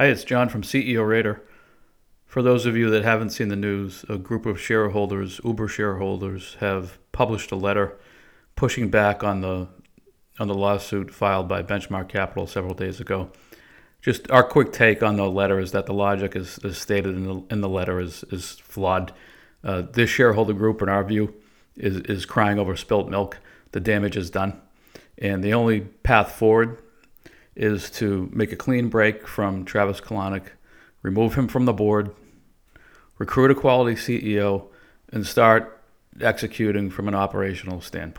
Hi, it's John from CEO Raider. For those of you that haven't seen the news, a group of shareholders, Uber shareholders, have published a letter pushing back on the on the lawsuit filed by Benchmark Capital several days ago. Just our quick take on the letter is that the logic is, is stated in the in the letter is is flawed. Uh, this shareholder group, in our view, is is crying over spilt milk. The damage is done, and the only path forward is to make a clean break from Travis Kalanick, remove him from the board, recruit a quality CEO, and start executing from an operational standpoint.